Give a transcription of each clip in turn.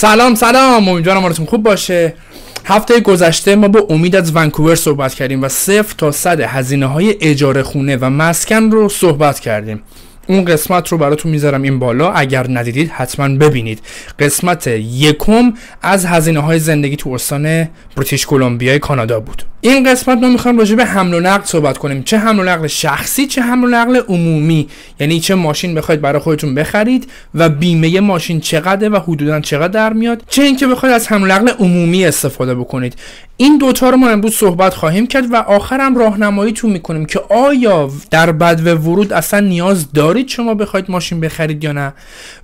سلام سلام. امیدوارم حالتون خوب باشه. هفته گذشته ما با امید از ونکوور صحبت کردیم و صفر تا صد هزینه های اجاره خونه و مسکن رو صحبت کردیم. اون قسمت رو براتون می‌ذارم این بالا. اگر ندیدید حتما ببینید. قسمت یکم از هزینه های زندگی تو استان بریتیش کلمبیا کانادا بود. این قسمت ما می‌خوایم راجع به حمل و نقل صحبت کنیم. چه حمل و نقل شخصی چه حمل و نقل عمومی. یعنی چه ماشین بخواید برای خودتون بخرید و بیمه ماشین چقدره و حدودا چقدر در میاد. چه اینکه بخواید از حمل و نقل عمومی استفاده بکنید. این دوتا رو ما امروز صحبت خواهیم کرد و آخرم راهنماییتون می‌کنیم که آیا در بدو ورود اصلا نیاز دارید؟ شما بخواید ماشین بخرید یا نه.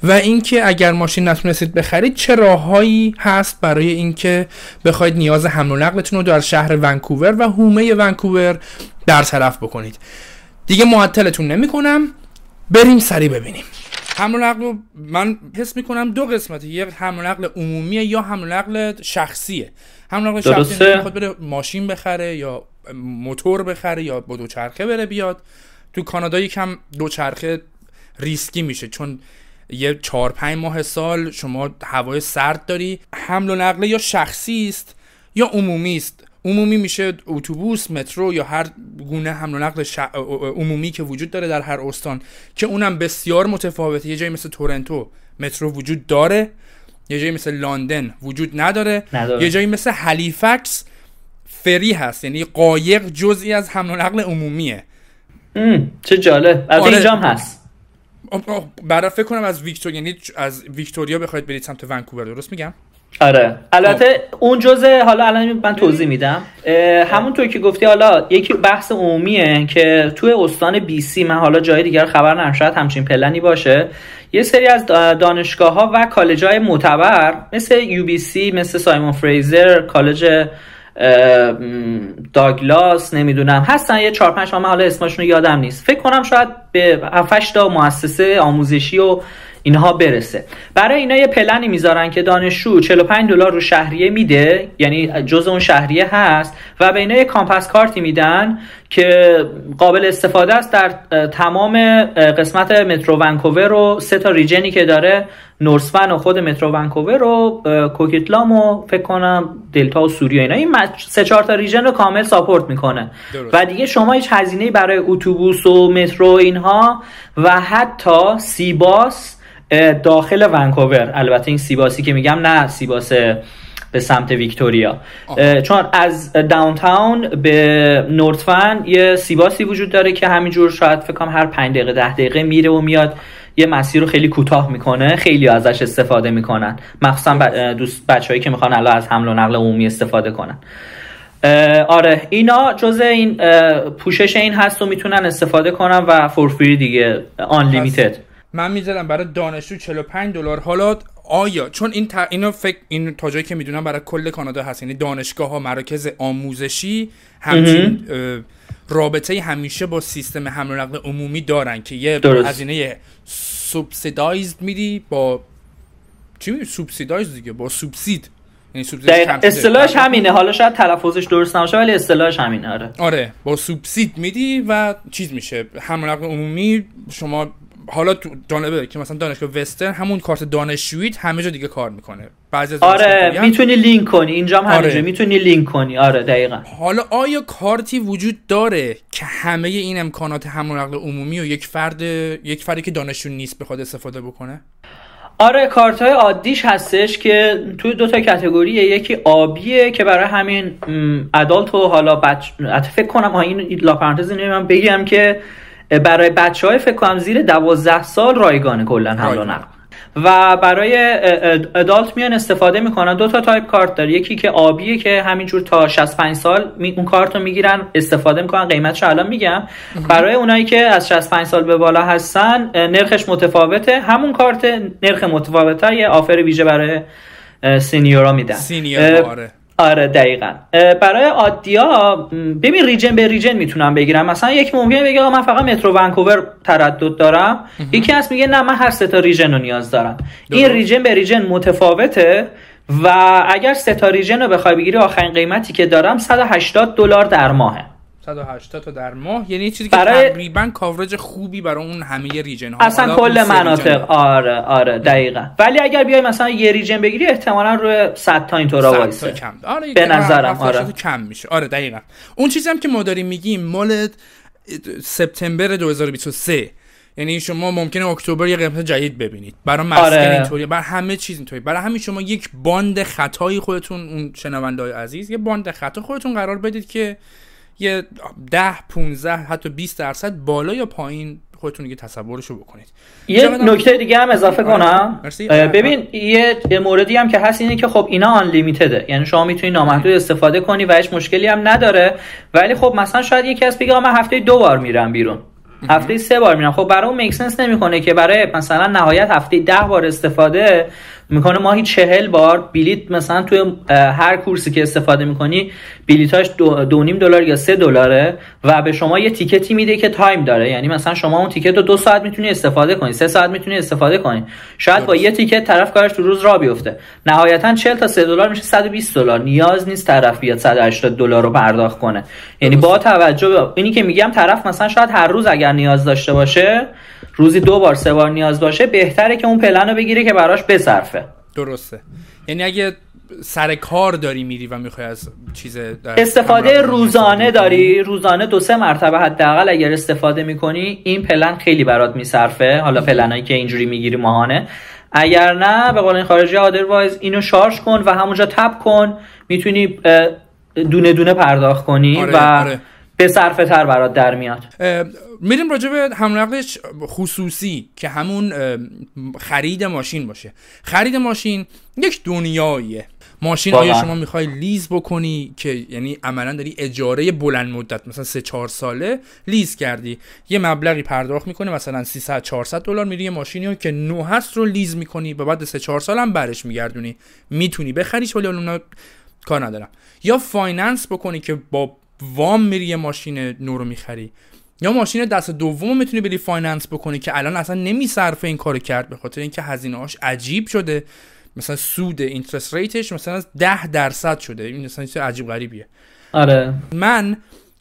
و اینکه اگر ماشین نتونستید بخرید چه راههایی هست برای اینکه بخواید نیاز حمل و نقلتون رو در شهر ونکوور و هومه ونکوور در طرف بکنید؟ دیگه معطلتون نمی‌کنم. بریم سری ببینیم. حمل و نقل من حس می‌کنم دو قسمته یه حمل و نقل عمومیه یا حمل و نقل شخصیه. حمل و نقل شخصی می‌خواد بره ماشین بخره یا موتور بخره یا با دوچرخه بره بیاد. تو کانادا یکم دوچرخه ریسکی میشه. چون یه چهار پنج ماه سال شما هوای سرد داری حمل و نقل یا شخصی است یا عمومی است. عمومی میشه اتوبوس مترو یا هر گونه حمل و نقل عمومی که وجود داره در هر استان که اونم بسیار متفاوته. یه جایی مثل تورنتو مترو وجود داره یه جایی مثل لندن وجود نداره. نداره. یه جایی مثل هلیفکس فری هست. یعنی قایق جزئی از حمل و نقل عمومیه. چه جالب. از آره. اینجام هست. برای فکر کنم از ویکتور یعنی از ویکتوریا بخواید برید سمت ونکوور درست میگم؟ آره. البته اون جزء حالا الان من توضیح میدم. همونطور که گفتی حالا یکی بحث عمومیه که توی استان بی سی من حالا جای دیگر خبر ندارم شاید همچین پلنی باشه. یه سری از دانشگاه ها و کالج های معتبر مثل یو بی سی مثل سایمون فریزر کالج داگلاس نمی‌دونم. هستن یه چهار پنج حالا اسمشون یادم نیست. فکر کنم شاید به 7 تا مؤسسه آموزشی و اینها برسه. برای اینا یه پلنی می‌ذارن که دانشجو 45 دلار رو شهریه میده یعنی جز اون شهریه هست و به اینا یه کامپس کارتی میدن که قابل استفاده است در تمام قسمت مترو ونکوور و سه تا ریجنی که داره نورسفن و خود مترو ونکوور و کوکیتلام و فکر کنم دلتا و سوریه اینا. این سه چهار تا ریجن رو کامل ساپورت می‌کنه. و دیگه شما هیچ هزینه برای اتوبوس و مترو اینها و حتی سیباس داخل ونکوور. البته این سیباسی که میگم نه سیباس به سمت ویکتوریا. چون از داونتاون به نورتفن یه سیباسی وجود داره که همینجور شاید فکر کنم هر 5 دقیقه ده دقیقه میره و میاد. یه مسیر رو خیلی کوتاه می‌کنه. خیلی ازش استفاده می‌کنن. مخصوصا دوست بچههایی که می‌خوان الان از حمل و نقل عمومی استفاده کنن. آره اینا جزء این پوشش این هست و می‌تونن استفاده کنن و فور دیگه آن لیمیتد من می‌ذارم برای دانشجو 45 دلار. حالا آیا؟ چون این تا اینو فکر این تا جایی که می‌دونم برای کل کانادا هست. یعنی دانشگاه ها مراکز آموزشی همچین رابطه همیشه با سیستم حمل و نقل عمومی دارن که یه هزینه سوبسیدایزد میدی با چی میگی سوبسیدایز دیگه با سوبسید. یعنی اصطلاحش همینه. حالا شاید تلفظش درست نباشه ولی اصطلاحش همینه. آره. آره. با سوبسید میدی و چیز میشه. حمل نقل عمومی شما حالا تو جانبه که مثلا دانشگاه وسترن همون کارت دانشجویی همه جا دیگه کار می‌کنه. بعضی از آره می‌تونی لینک کنی اینجا هم آره. می‌تونی لینک کنی. آره دقیقا. حالا آیا کارتی وجود داره که همه این امکانات حمل نقل عمومی و یک فرد یک فردی که دانشجو نیست بخواد استفاده بکنه؟ آره کارت های عادیش هستش که توی دو تا کتگوریه یکی آبیه که برای همین ادالت و حالا بچ... فکر کنم حالا این لای پرانتز من بگم که برای بچه های فکر کنم زیر دوازده سال رایگانه کلا حمل و نقل. و برای adult میان استفاده می‌کنن. دو تا تایپ کارت داره. یکی که آبیه که همینجور تا 65 سال اون کارت رو می‌گیرن استفاده می‌کنن قیمتش الان میگم. برای اونایی که از 65 سال به بالا هستن نرخش متفاوته. همون کارت نرخ متفاوته یه offer ویژه برای senior ا میدن. senior آره دقیقا. برای ها ببین ریجن به ریجن می‌تونم بگیرم. مثلا یک ممکنه بگه من فقط مترو ونکوور تردد دارم. یکی هست میگه نه من هر سه تا ریجن رو نیاز دارم. این ریجن به ریجن متفاوته و اگر سه تا ریجن رو بخوای بگیری آخرین قیمتی که دارم 180 دلار در ماهه. 180 تا در ماه. یعنی چیزی که برای... تقریبا کاورج خوبی برای اون همه ریجن ها. اصلا کل مناطق. آره آره دقیقا. ولی اگر بیای مثلا یه ریجن بگیری احتمالا روی 100 تا اینطورا وایسه. کم. آره به نظرم آره. کم میشه. آره دقیقا. اون چیزی هم که ما داریم میگیم مال سپتامبر 2023 یعنی شما ممکنه اکتبر یه قیمت جدید ببینید. برای مسکن آره. اینطوری برای همه چیز اینطوری برای همین شما یک باند خطایی خودتون اون شنوندای عزیز یه باند خطا خودتون قرار بدید که یه 10 15 حتی 20 درصد بالا یا پایین خودتون دیگه تصورشو بکنید. یه نکته دیگه هم اضافه آره. کنم. ببین یه موردی هم که هست اینه که خب اینا آن لیمیتده یعنی شما می‌تونی نامحدود استفاده کنی و هیچ مشکلی هم نداره. ولی خب مثلا شاید یکی از بگه من هفته دو بار میرم بیرون. هفته سه بار میرم. خب برای اون make sense نمی‌کنه که برای مثلا نهایت هفته ده بار استفاده می‌کنه. ماهی چهل بار بلیت مثلا توی هر کورسی که استفاده می‌کنی بلیتاش دو, دو نیم دلار یا سه دلاره و به شما یه ticket ی میده که time داره. یعنی مثلا شما اون ticket رو دو ساعت می‌تونی استفاده کنی سه ساعت می‌تونی استفاده کنی. شاید با یه ticket طرف کارش تو روز راه بیفته. نهایتا 40 تا 3 دلار میشه 120 دلار. نیاز نیست طرف بیاد 180 دلار رو پرداخت کنه. یعنی با توجه به اینی که میگم طرف مثلا شاید هر روز اگر نیاز داشته باشه روزی دو بار سه بار نیاز باشه بهتره که اون پلن رو بگیره که براش بصرفه. درسته. یعنی اگه سر کار داری میری و می‌خوای از چیز استفاده روزانه داری روزانه دو سه مرتبه حداقل اگر استفاده می‌کنی این پلن خیلی برات میصرفه. حالا پلنایی که اینجوری می‌گیری ماهانه. اگر نه به قول این خارجی آدروایز اینو شارژ کن و همونجا تپ کن. می‌تونی دونه دونه پرداخت کنی آره، و آره. به صرفه تر برات در میاد. میریم راجع به همنقلش خصوصی که همون خرید ماشین باشه. خرید ماشین یک دنیاییه. ماشین آیا شما می‌خوای لیز بکنی که یعنی عملا داری اجاره بلند مدت مثلا 3 4 ساله لیز کردی. یه مبلغی پرداخت می‌کنه مثلا 300 400 دلار میری یه ماشینی که نو هست رو لیز می‌کنی و بعد 3 4 سال هم برش میگردونی. می‌تونی بخریش ولی اون کار ندارم یا finance بکنی که با وام میری یه ماشین نو رو می‌خری. یا ماشین دست دوم می‌تونی بری finance بکنی که الان اصلا نمیصرفه این کارو کرد به خاطر اینکه هزینه هاش عجیب شده. مثلا سود interest rate ش مثلا 10 درصد شده. این مثلا عجیب غریبیه. آره. من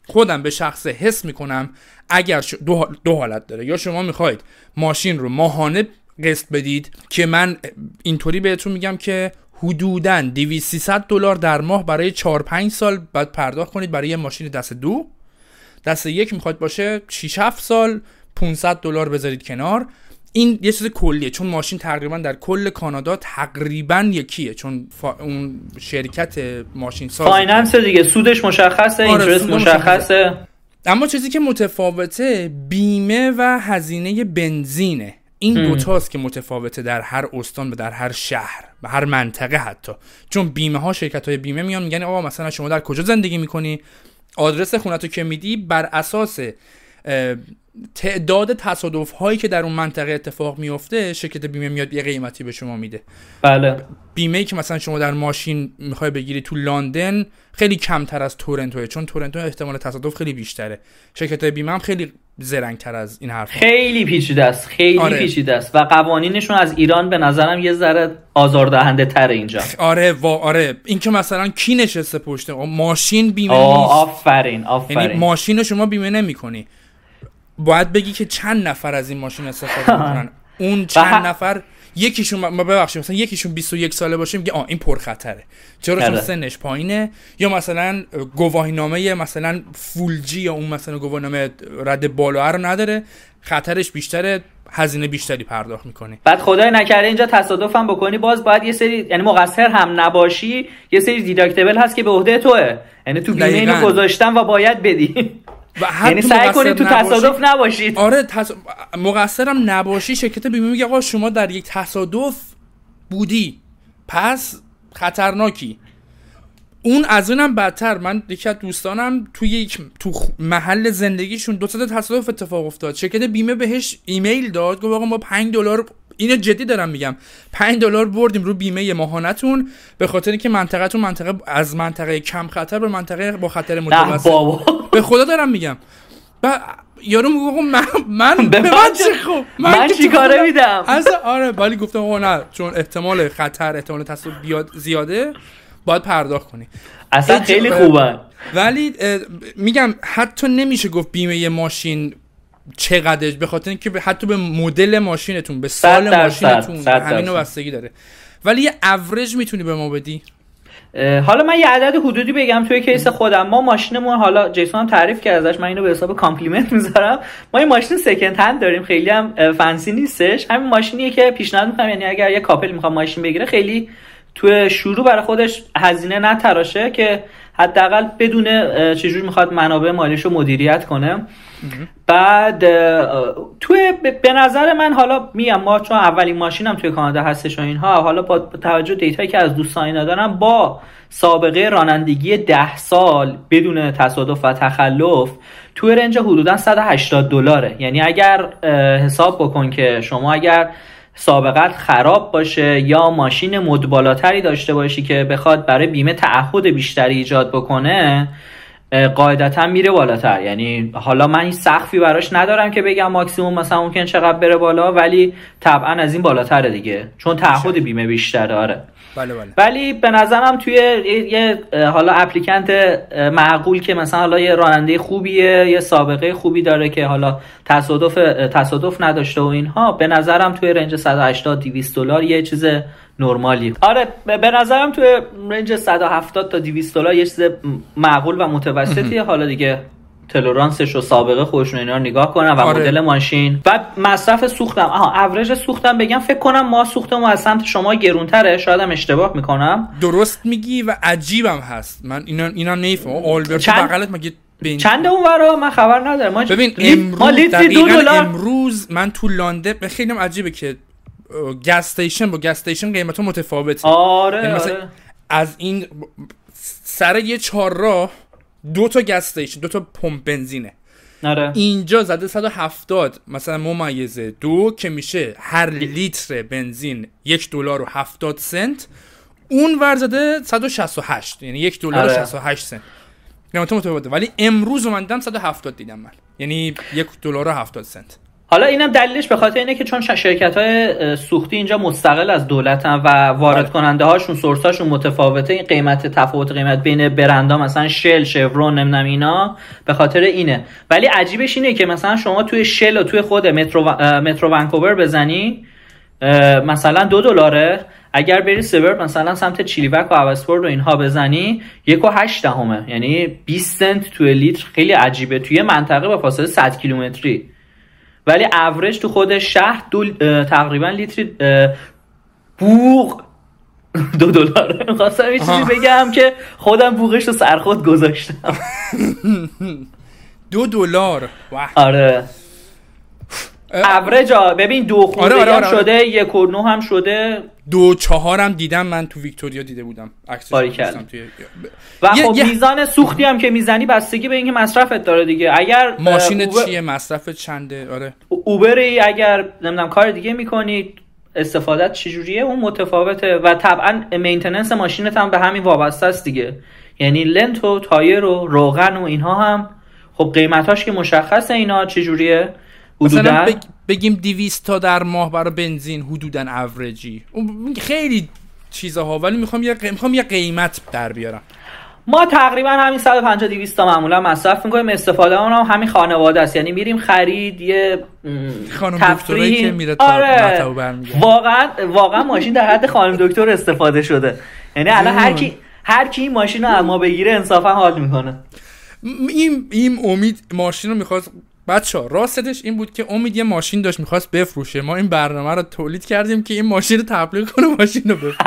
خودم به شخص حس می‌کنم اگر دو, دو حالت داره. یا شما می‌خواید ماشین رو ماهانه قسط بدید که من اینطوری بهتون میگم که حدودا 200 دلار در ماه برای 4 5 سال بعد پرداخت کنید برای یه ماشین دست دو. دست یک می‌خواد باشه 6 7 سال 500 دلار بذارید کنار. این یه چیز کلیه چون ماشین تقریبا در کل کانادا تقریبا یکیه چون اون شرکت ماشین ساز finance دیگه سودش مشخصه آره interest مشخصه. اما چیزی که متفاوته بیمه و هزینه بنزینه. این دوتاست که متفاوته در هر استان و در هر شهر و هر منطقه حتی. چون بیمه ها شرکت های بیمه میان میگن آقا مثلا شما در کجا زندگی می‌کنی؟ آدرس خونتو که میدی بر اساس تعداد تصادف هایی که در اون منطقه اتفاق میفته شرکت بیمه میاد یه قیمتی به شما میده. بله. بیمه ای که مثلا شما در ماشین می‌خوای بگیری تو لندن خیلی کمتر از تورنتوه چون تورنتو احتمال تصادف خیلی بیشتره. شرکت بیمه هم خیلی زرنگ تر از این حرف خیلی پیچیده است خیلی آره. پیچیده است و قوانینشون از ایران به نظرم یه ذره آزاردهنده تر اینجا. آره و آره. این که مثلا کی نشسته پشت؟ ماشین بیمه نیست. آفرین آفرین. یعنی ماشین شما بیمه نمی‌کنی. باید بگی که چند نفر از این ماشین استفاده می‌کنن. اون چند نفر یکیشون ما ببخشید مثلا یکیشون 21 ساله باشه میگه آ این پر خطره چرا؟ چون آره. سنش پایینه. یا مثلا گواهی نامه مثلا فولجی یا اون مثلا گواهی نامه رد بالا رو نداره. خطرش بیشتره هزینه بیشتری پرداخت می‌کنی بعد خدای نکرده اینجا تصادف هم بکنی باز باید یه سری یعنی مقصر هم نباشی یه سری دیداکتبل هست که به عهده توه. یعنی تو بیمه اینو گذاشتن و باید بدی. و یعنی سعی کنید تو تصادف نباشید. آره تص... مقصرم نباشی شرکت بیمه میگه آقا شما در یک تصادف بودی. پس خطرناکی. اون از اونم بدتر. من یکی از دوستانم توی یک تو محل زندگیشون دو تا تصادف اتفاق افتاد. شرکت بیمه بهش ایمیل داد. گفت آقا ما 5 دلار اینو جدی دارم میگم. 5 دلار بردیم رو بیمه ماهانتون به خاطر اینکه منطقهتون منطقه از منطقه کم خطر به منطقه با خطر متوسط به خدا دارم میگم. و یارو میگه من من به من چه خوب؟ من, من چی کاره میدم؟ از آره ولی گفتم آقا نه چون احتمال خطر احتمال تصادف زیاده باید پرداخت کنی. اصلا خیلی خوبه. ولی میگم حتی نمیشه گفت بیمه ماشین چقدرش به خاطر اینکه حتی به مدل ماشینتون به سال ماشینتون همینو بستگی داره. ولی یه اوریج می‌تونی به ما بدی؟ حالا من یه عدد حدودی بگم توی case خودم. ما ماشینمون حالا جیسون هم تعریف کرد ازش من اینو به حساب compliment می‌ذارم. ما این ماشین second hand داریم خیلی هم fancy نیستش. همین ماشینیه که پیشنهاد می‌کنم یعنی اگر یه couple می‌خواد ماشین بگیره خیلی توی شروع برای خودش هزینه نتراشه که حداقل بدون چجور می‌خواد منابع مالیش رو مدیریت کنه. بعد توی به نظر من حالا میگم ما چون اولین ماشینم توی کانادا هستش و اینها حالا با توجه دیتایی که از دوستان اینا دارم با سابقه رانندگی ده سال بدون تصادف و تخلف توی رنج حدودا 180 دلاره. یعنی اگر حساب بکن که شما اگر سابقت خراب باشه یا ماشین مد بالاتری داشته باشی که بخواد برای بیمه تعهد بیشتری ایجاد بکنه قاعدتا میره بالاتر. یعنی حالا من این سخفی براش ندارم که بگم ماکسیموم مثلا ممکن چقدر بره بالا ولی طبعا از این بالاتره دیگه. چون تعهد بیمه بیشتر داره بله بله. ولی به نظرم توی یه حالا اپلیکنت معقول که مثلا حالا یه راننده خوبیه یه سابقه خوبی داره که حالا تصادف تصادف نداشته و اینها به نظرم توی رنج 180 200 دلار یه چیز نرمالی آره به نظرم توی رنج 170 تا 200 دلار یه چیز معقول و متوسطیه. حالا دیگه تلورانسش و سابقه خودشون اینا رو نگاه کنم و آره. مدل ماشین. و مصرف سوختم. آها اوریج سوختم بگم فکر کنم ما سوختم از سمت شما گرونتره. شاید هم اشتباه می‌کنم. درست میگی و عجیبم هست. من اینا اینا نیفهم آلبرتو چند... بغلت مگه بین... چند اون ورا من خبر ندارم. ما ببین امروز دو دلار امروز من تو لانده خیلی عجیبه که gas station با gas station قیمت متفاوته. آره, یعنی آره. از این سر یه چهار راه دو تا gas station دو تا پمپ بنزینه. آره. اینجا زده 170 مثلا ممیزه دو که میشه هر لیتر بنزین یک دلار و 70 سنت اون ور زده 168 یعنی یک دلار و 68 سنت. قیمت متفاوته. ولی امروز اومدم 170 دیدم من. یعنی یک دلار و 70 سنت. حالا اینم دلیلش به خاطر اینه که چون شرکت های سوختی اینجا مستقل از دولتن و وارد. کننده هاشون سورس هاشون متفاوته این قیمت تفاوت قیمت بین برندا مثلا شل شورون نمی‌دونم اینا به خاطر اینه. ولی عجیبش اینه که مثلا شما توی شل و توی خود مترو, مترو ونکوور بزنی مثلا دو دلاره. اگر بری سبر مثلا سمت چیلیوک و اوسپورد و اینها بزنی یک و هشت دهمه. یعنی 20 سنت توی لیتر خیلی عجیبه. توی منطقه با فاصله 100 کیلومتری. ولی اوریج تو خود شهر دو تقریبا لیتری بوق دو دلار. خواستم یه چیزی بگم که خودم بوقش رو سرخود گذاشتم. دو دلار. آره. اوریج ببین دو خورده آره آره آره شده یک و نود هم شده. دو چهار هم دیدم من تو ویکتوریا دیده بودم. توی... و خب میزان سوختی هم که می‌زنی بستگی به اینکه مصرفت داره دیگه. اگر ماشین اوبر... چیه؟ مصرفت چنده؟ آره. اوبری اگر نمی‌دونم کار دیگه می‌کنی استفادت چجوریه؟ اون متفاوته و طبعا maintenance ماشینت هم به همین وابسته است دیگه. یعنی لنت و تایر و روغن و اینها هم. خب قیمتاش که مشخصه اینا چجوریه؟ مثلا بگیم 200 تا در ماه برای بنزین حدودا اوریجی. خیلی چیزها ولی می‌خوام یه می‌خوام یه قیمت در بیارم. ما تقریبا همین 150 200 تا معمولا مصرف می‌کنیم. استفاده اون هم همین خانواده است. یعنی میریم خرید یه خانم دکتری که میره آره. واقعا واقعا ماشین در حد خانم دکتر استفاده شده. یعنی الان هر کی هر کی این ماشین رو ما بگیره انصافا حال می‌کنه. این این امید ماشین رو می‌خواد بچه ها راستش این بود که امید یه ماشین داشت می‌خواست بفروشه. ما این برنامه رو تولید کردیم که این ماشین رو تبلیغ کنه ماشین رو بفروشه.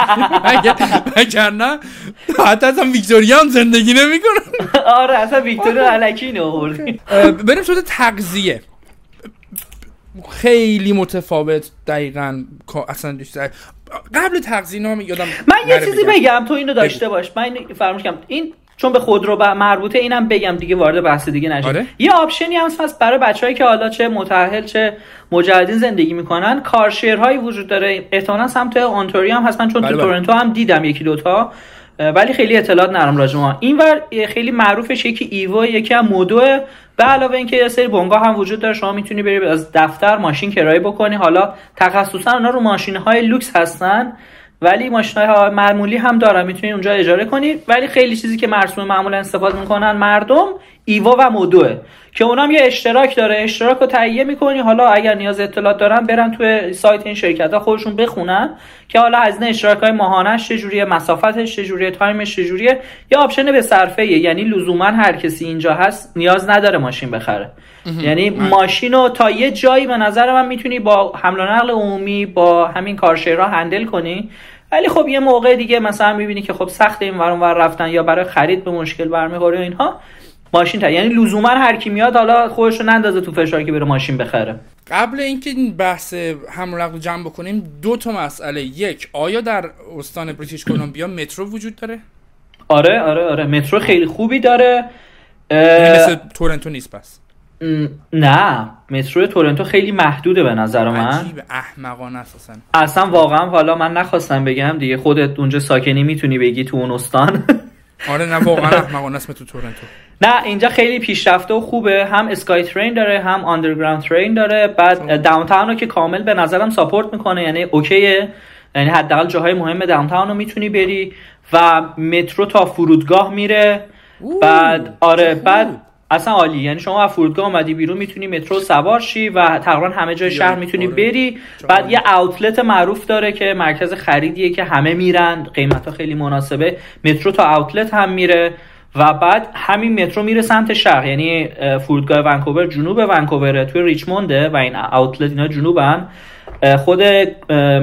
اگر نه حتی اصلا ویکتوریا هم زندگی نمی‌کنه. آره اصلا ویکتوریا علکی نهوردیم بریم شده تغذیه. خیلی متفاوت دقیقا. اصلا قبل تغذیه نام یادم من یه چیزی بگم تو اینو داشته باش. من فراموش کردم. این چون به خودرو مربوطه اینم بگم دیگه وارد بحث دیگه نشه آره؟ یه آپشنی هم هست برای بچههایی که حالا چه متأهل چه مجردین زندگی می‌کنن. کارشیرهایی وجود داره. احتمالاً سمت اونتاریو هم هست من چون تو بله، بله. تورنتو هم دیدم یکی دوتا ولی خیلی اطلاعات نرم راجع این اینور خیلی معروفش یکی Evo یکی هم Modo. به علاوه اینکه یه سری بنگاه‌ها هم وجود داره. شما می‌تونی بری از دفتر ماشین کرایه بکنی. حالا تخصصا اونا رو ماشین های لوکس هستن. ولی ماشین های معمولی هم دارن می‌تونید اونجا اجاره کنید ولی خیلی چیزی که مرسوم معمولا استفاده می‌کنن مردم Evo و Modo ه که اونام یه اشتراک داره. اشتراک رو تهیه می‌کنی. حالا اگر نیاز اطلاعات دارن برن توی سایت این شرکت ها خودشون بخونن که حالا از اشتراک های ماهانش چجوریه مسافتش چجوریه تایمش چجوریه یا option به صرفه یعنی لزوما هر کسی اینجا هست نیاز نداره ماشین بخره. یعنی ماشین رو تا یه جایی به نظر من می‌تونی با حمل و نقل عمومی با همین car share ها handle کنی. ولی خب یه موقع دیگه مثلا می‌بینی که خب سخته این ور اون ور رفتن یا برای خرید به مشکل برمیخوره و اینها ماشین تا یعنی لزوما هر کی میاد حالا خودش رو نندازه تو فشار که بره ماشین بخره. قبل اینکه این بحث حمل نقل جمع بکنیم دو تا مسئله. یک آیا در استان بریتیش کلمبیا مترو وجود داره؟ آره آره آره. مترو خیلی خوبی داره. یعنی مثل تورنتو نیست پس. نه مترو تورنتو خیلی محدوده به نظر من. عجیب احمقانه اصلا اصلا واقعا حالا من نخواستم بگم دیگه خودت اونجا ساکنی می‌تونی بگی تو اون استان. آره نه واقعا احمقانه اسم تو تورنتو. نه اینجا خیلی پیشرفته و خوبه هم SkyTrain داره هم underground train داره. بعد downtown رو که کامل به نظرم support می‌کنه یعنی okay ه. یعنی حداقل جاهای مهم داونتاون رو می‌تونی بری. و مترو تا فرودگاه میره. بعد آره بعد اصلا عالی. یعنی شما از فرودگاه اومدی بیرون می‌تونی مترو سوار شی و تقریبا همه جای شهر می‌تونی. بری. بعد یه اوتلت معروف داره که مرکز خریدیه که همه میرن. قیمت ها خیلی مناسبه. مترو تا اوتلت هم میره و بعد همین مترو میره سمت شهر. یعنی فرودگاه ونکوور جنوب ونکووره. توی ریچمونده و این اوتلت اینا جنوبن. خود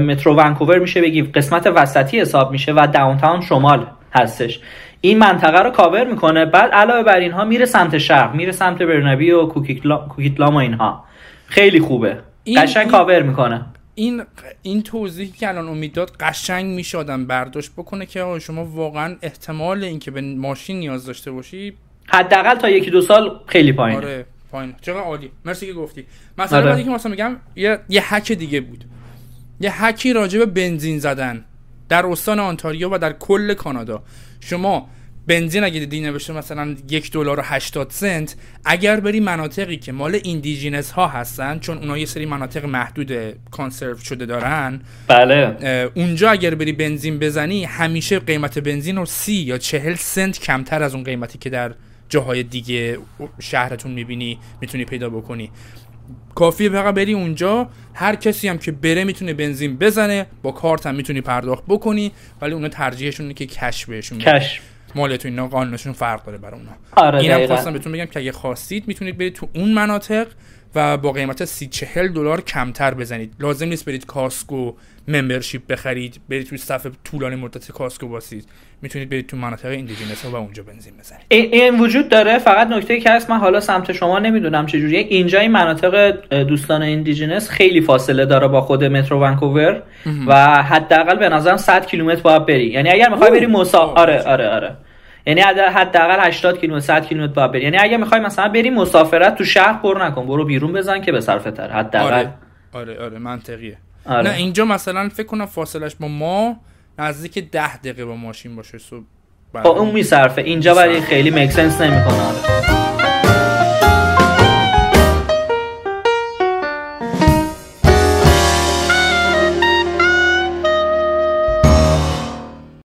مترو ونکوور میشه بگی قسمت وسطی حساب میشه و داونتاون شمال هستش. این منطقه رو کاور می‌کنه. بعد علاوه بر اینها میره سمت شرق میره سمت برنبی و کوکیتلام و اینها. خیلی خوبه. قشنگ کاور می‌کنه. این این توضیحی که الان امید داد قشنگ میشه آدم برداشت بکنه که شما واقعا احتمال اینکه به ماشین نیاز داشته باشی حداقل تا یکی دو سال خیلی پایینه. آره پایین. چقدر عالی. مرسی که گفتی. مثلا آره. که مثلا میگم یه یه هک دیگه بود. یه هکی راجع به بنزین زدن در استان آنتاریو و در کل کانادا. شما بنزین اگه دیدی نوشته مثلا یک دلار و 80 سنت اگر بری مناطقی که مال Indigenous ها هستن چون اونها یه سری مناطق محدود conserve شده دارن بله. اونجا اگر بری بنزین بزنی همیشه قیمت بنزین رو سی یا چهل سنت کمتر از اون قیمتی که در جاهای دیگه شهرتون می‌بینی می‌تونی پیدا بکنی. کافیه فقط بری اونجا. هر کسی هم که بره می‌تونه بنزین بزنه. با کارت هم می‌تونی پرداخت بکنی. ولی اونا ترجیحشون که کش بهشون کش. مالیات اینا قانونشون فرق داره برای اونا. آره اینم خواستم بهتون بگم که اگه خواستید می‌تونید برید تو اون مناطق. و با قیمت سی چهل دلار کمتر بزنید. لازم نیست برید کاسکو ممبرشیپ بخرید برید توی صف طولانی مدت کاسکو باسید. می‌تونید برید تو مناطق Indigenous ها و اونجا بنزین بزنید. این وجود داره. فقط نکته که هست من حالا سمت شما نمی‌دونم چجوریه. اینجا این مناطق دوستان Indigenous خیلی فاصله داره با خود مترو ونکوور و حداقل به نظرم 100 کیلومتر باید بری. یعنی اگر می‌خوای بری مسافر آره آره آره. یعنی حداقل 80 کیلومتر 100 کیلومتر باید بری یعنی اگه می‌خوای مثلا بری مسافرت تو شهر پر نکن برو بیرون بزن که به صرفه تر حداقل. آره آره آره منطقیه. آره. نه اینجا مثلا فکر کنم فاصلش با ما نزدیک 10 دقیقه با ماشین باشه با اون میصرفه. اینجا ولی خیلی میک سنس نمی‌کنه.